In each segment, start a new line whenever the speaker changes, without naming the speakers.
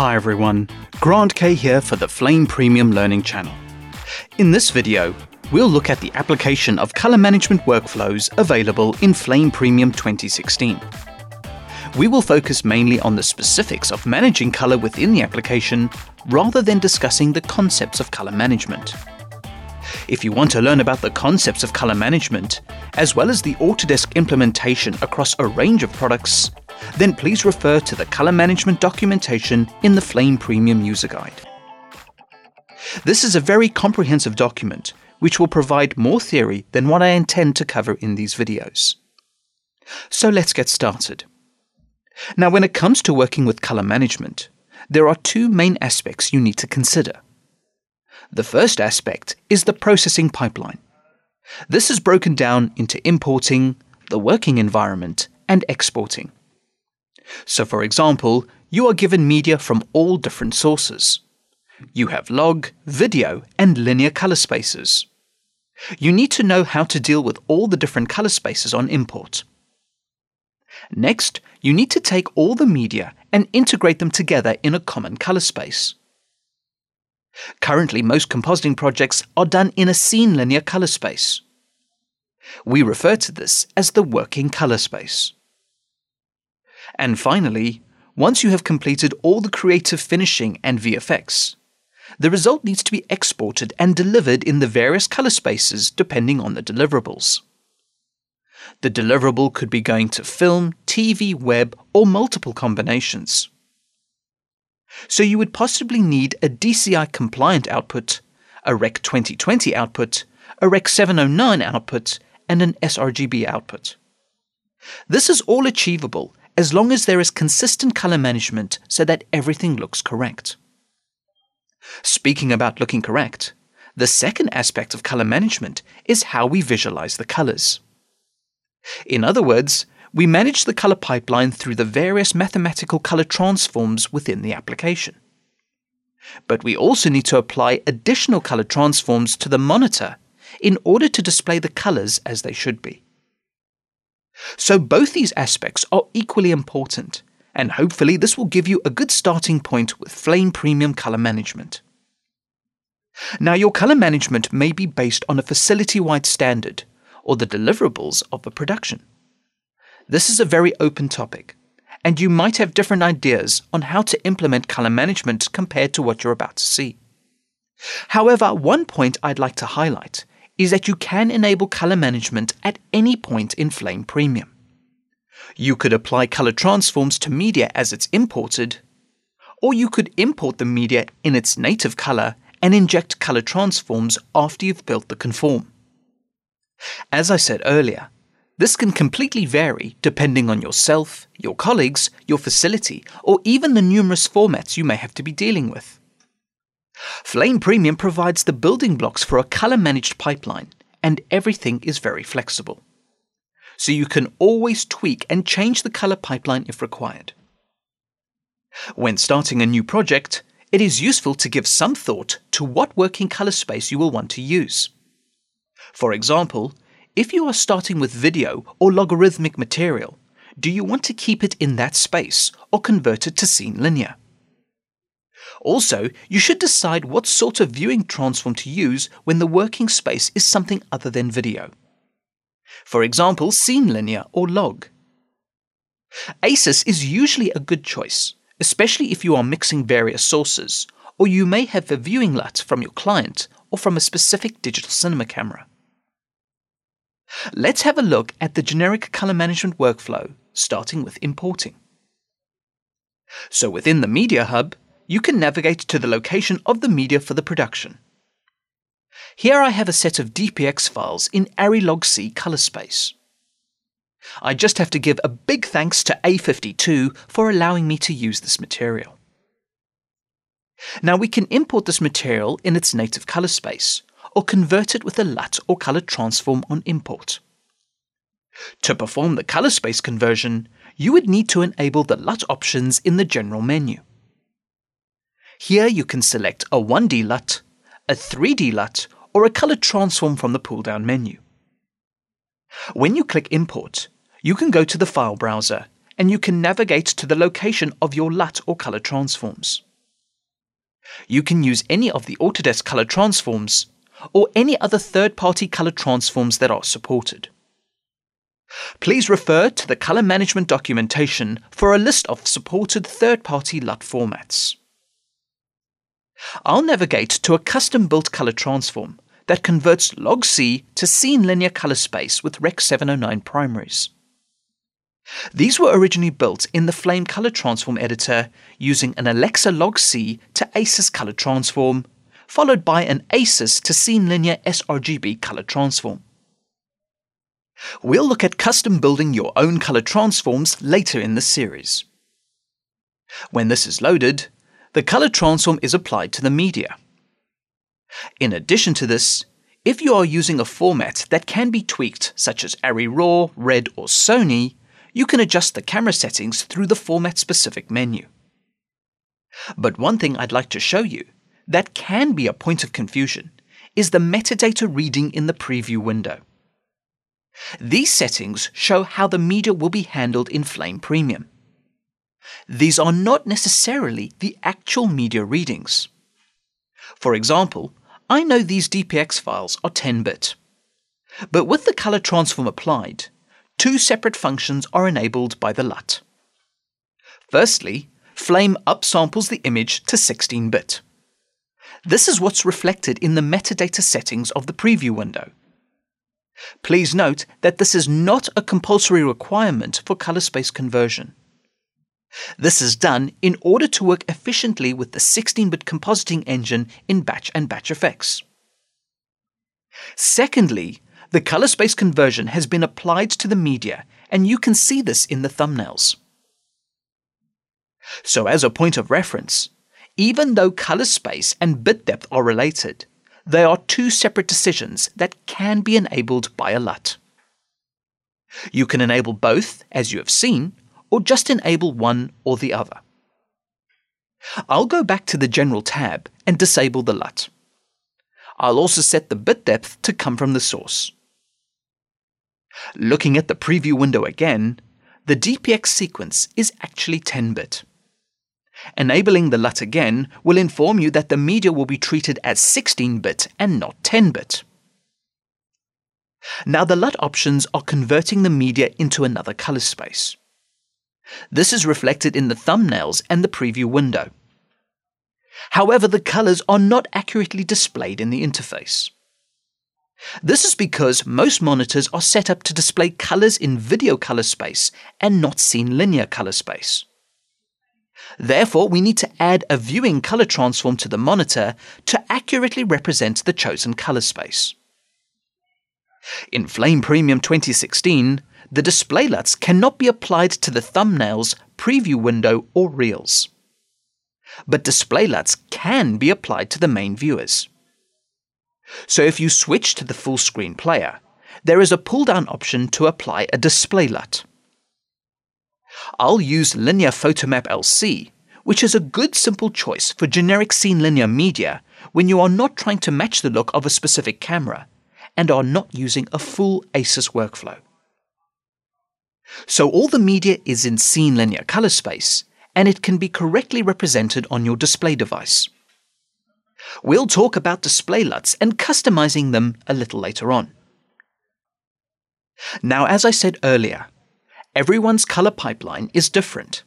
Hi everyone, Grant Kay here for the Flame Premium Learning channel. In this video, we'll look at the application of color management workflows available in Flame Premium 2016. We will focus mainly on the specifics of managing color within the application rather than discussing the concepts of color management. If you want to learn about the concepts of color management, as well as the Autodesk implementation across a range of products, then please refer to the color management documentation in the Flame Premium User Guide. This is a very comprehensive document which will provide more theory than what I intend to cover in these videos. So let's get started. Now, when it comes to working with color management, there are two main aspects you need to consider. The first aspect is the processing pipeline. This is broken down into importing, the working environment, and exporting. So, for example, you are given media from all different sources. You have log, video, and linear color spaces. You need to know how to deal with all the different color spaces on import. Next, you need to take all the media and integrate them together in a common color space. Currently, most compositing projects are done in a scene linear color space. We refer to this as the working color space. And finally, once you have completed all the creative finishing and VFX, the result needs to be exported and delivered in the various color spaces depending on the deliverables. The deliverable could be going to film, TV, web, or multiple combinations. So you would possibly need a DCI compliant output, a Rec 2020 output, a Rec 709 output, and an sRGB output. This is all achievable as long as there is consistent color management so that everything looks correct. Speaking about looking correct, the second aspect of color management is how we visualize the colors. In other words, we manage the color pipeline through the various mathematical color transforms within the application. But we also need to apply additional color transforms to the monitor in order to display the colors as they should be. So both these aspects are equally important, and hopefully this will give you a good starting point with Flame Premium Color Management. Now, your color management may be based on a facility wide standard or the deliverables of a production. This is a very open topic, and you might have different ideas on how to implement color management compared to what you're about to see. However, one point I'd like to highlight is that you can enable color management at any point in Flame Premium. You could apply color transforms to media as it's imported, or you could import the media in its native color and inject color transforms after you've built the conform. As I said earlier, this can completely vary depending on yourself, your colleagues, your facility, or even the numerous formats you may have to be dealing with. Flame Premium provides the building blocks for a color managed pipeline, and everything is very flexible. So you can always tweak and change the color pipeline if required. When starting a new project, it is useful to give some thought to what working color space you will want to use. For example, if you are starting with video or logarithmic material, do you want to keep it in that space or convert it to scene linear? Also, you should decide what sort of viewing transform to use when the working space is something other than video. For example, scene linear or log. ACES is usually a good choice, especially if you are mixing various sources, or you may have a viewing LUT from your client or from a specific digital cinema camera. Let's have a look at the generic color management workflow, starting with importing. So within the Media Hub, you can navigate to the location of the media for the production. Here I have a set of DPX files in ARRILOG-C color space. I just have to give a big thanks to A52 for allowing me to use this material. Now we can import this material in its native color space, or convert it with a LUT or color transform on import. To perform the color space conversion, you would need to enable the LUT options in the general menu. Here you can select a 1D LUT, a 3D LUT, or a color transform from the pull-down menu. When you click Import, you can go to the file browser and you can navigate to the location of your LUT or color transforms. You can use any of the Autodesk color transforms or any other third party color transforms that are supported. Please refer to the color management documentation for a list of supported third party LUT formats. I'll navigate to a custom built color transform that converts log C to scene linear color space with Rec 709 primaries. These were originally built in the Flame Color Transform editor using an Alexa log C to ACES color transform, followed by an ACES to scene linear sRGB color transform. We'll look at custom building your own color transforms later in the series. When this is loaded, the color transform is applied to the media. In addition to this, if you are using a format that can be tweaked, such as ARRI RAW, RED, or Sony, you can adjust the camera settings through the format specific menu. But one thing I'd like to show you that can be a point of confusion is the metadata reading in the preview window. These settings show how the media will be handled in Flame Premium. These are not necessarily the actual media readings. For example, I know these DPX files are 10 bit. But with the color transform applied, two separate functions are enabled by the LUT. Firstly, Flame upsamples the image to 16 bit. This is what's reflected in the metadata settings of the preview window. Please note that this is not a compulsory requirement for color space conversion. This is done in order to work efficiently with the 16-bit compositing engine in Batch and Batch Effects. Secondly, the color space conversion has been applied to the media, and you can see this in the thumbnails. So as a point of reference, even though color space and bit depth are related, they are two separate decisions that can be enabled by a LUT. You can enable both, as you have seen, or just enable one or the other. I'll go back to the General tab and disable the LUT. I'll also set the bit depth to come from the source. Looking at the preview window again, the DPX sequence is actually 10-bit. Enabling the LUT again will inform you that the media will be treated as 16-bit and not 10-bit. Now the LUT options are converting the media into another color space. This is reflected in the thumbnails and the preview window. However, the colors are not accurately displayed in the interface. This is because most monitors are set up to display colors in video color space and not scene linear color space. Therefore, we need to add a viewing color transform to the monitor to accurately represent the chosen color space. In Flame Premium 2016, the display LUTs cannot be applied to the thumbnails, preview window, or reels. But display LUTs can be applied to the main viewers. So if you switch to the full screen player, there is a pull down option to apply a display LUT. I'll use Linear Photomap LC, which is a good simple choice for generic scene linear media when you are not trying to match the look of a specific camera and are not using a full ACES workflow. So all the media is in scene linear color space, and it can be correctly represented on your display device. We'll talk about display LUTs and customizing them a little later on. Now, as I said earlier, everyone's color pipeline is different.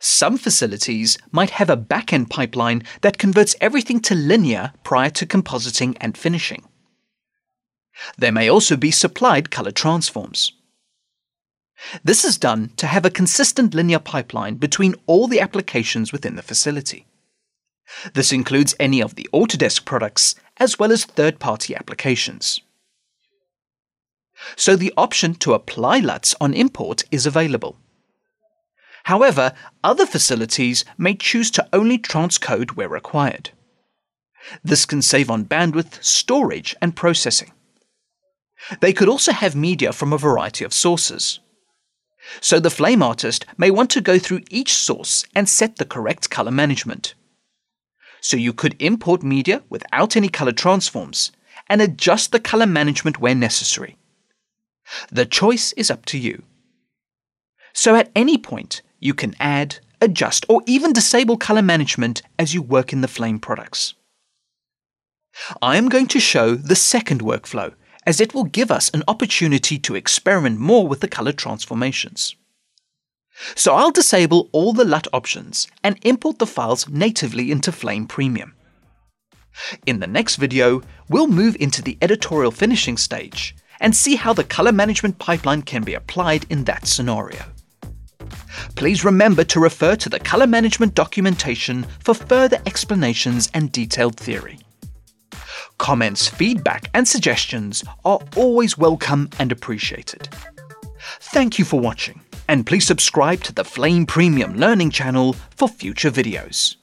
Some facilities might have a backend pipeline that converts everything to linear prior to compositing and finishing. There may also be supplied color transforms. This is done to have a consistent linear pipeline between all the applications within the facility. This includes any of the Autodesk products as well as third party applications. So the option to apply LUTs on import is available. However, other facilities may choose to only transcode where required. This can save on bandwidth, storage, and processing. They could also have media from a variety of sources. So the flame artist may want to go through each source and set the correct color management. So you could import media without any color transforms and adjust the color management where necessary. The choice is up to you. So at any point, you can add, adjust, or even disable color management as you work in the Flame products. I am going to show the second workflow as it will give us an opportunity to experiment more with the color transformations. So I'll disable all the LUT options and import the files natively into Flame Premium. In the next video, we'll move into the editorial finishing stage and see how the color management pipeline can be applied in that scenario. Please remember to refer to the color management documentation for further explanations and detailed theory. Comments, feedback, and suggestions are always welcome and appreciated. Thank you for watching, and please subscribe to the Flame Premium Learning channel for future videos.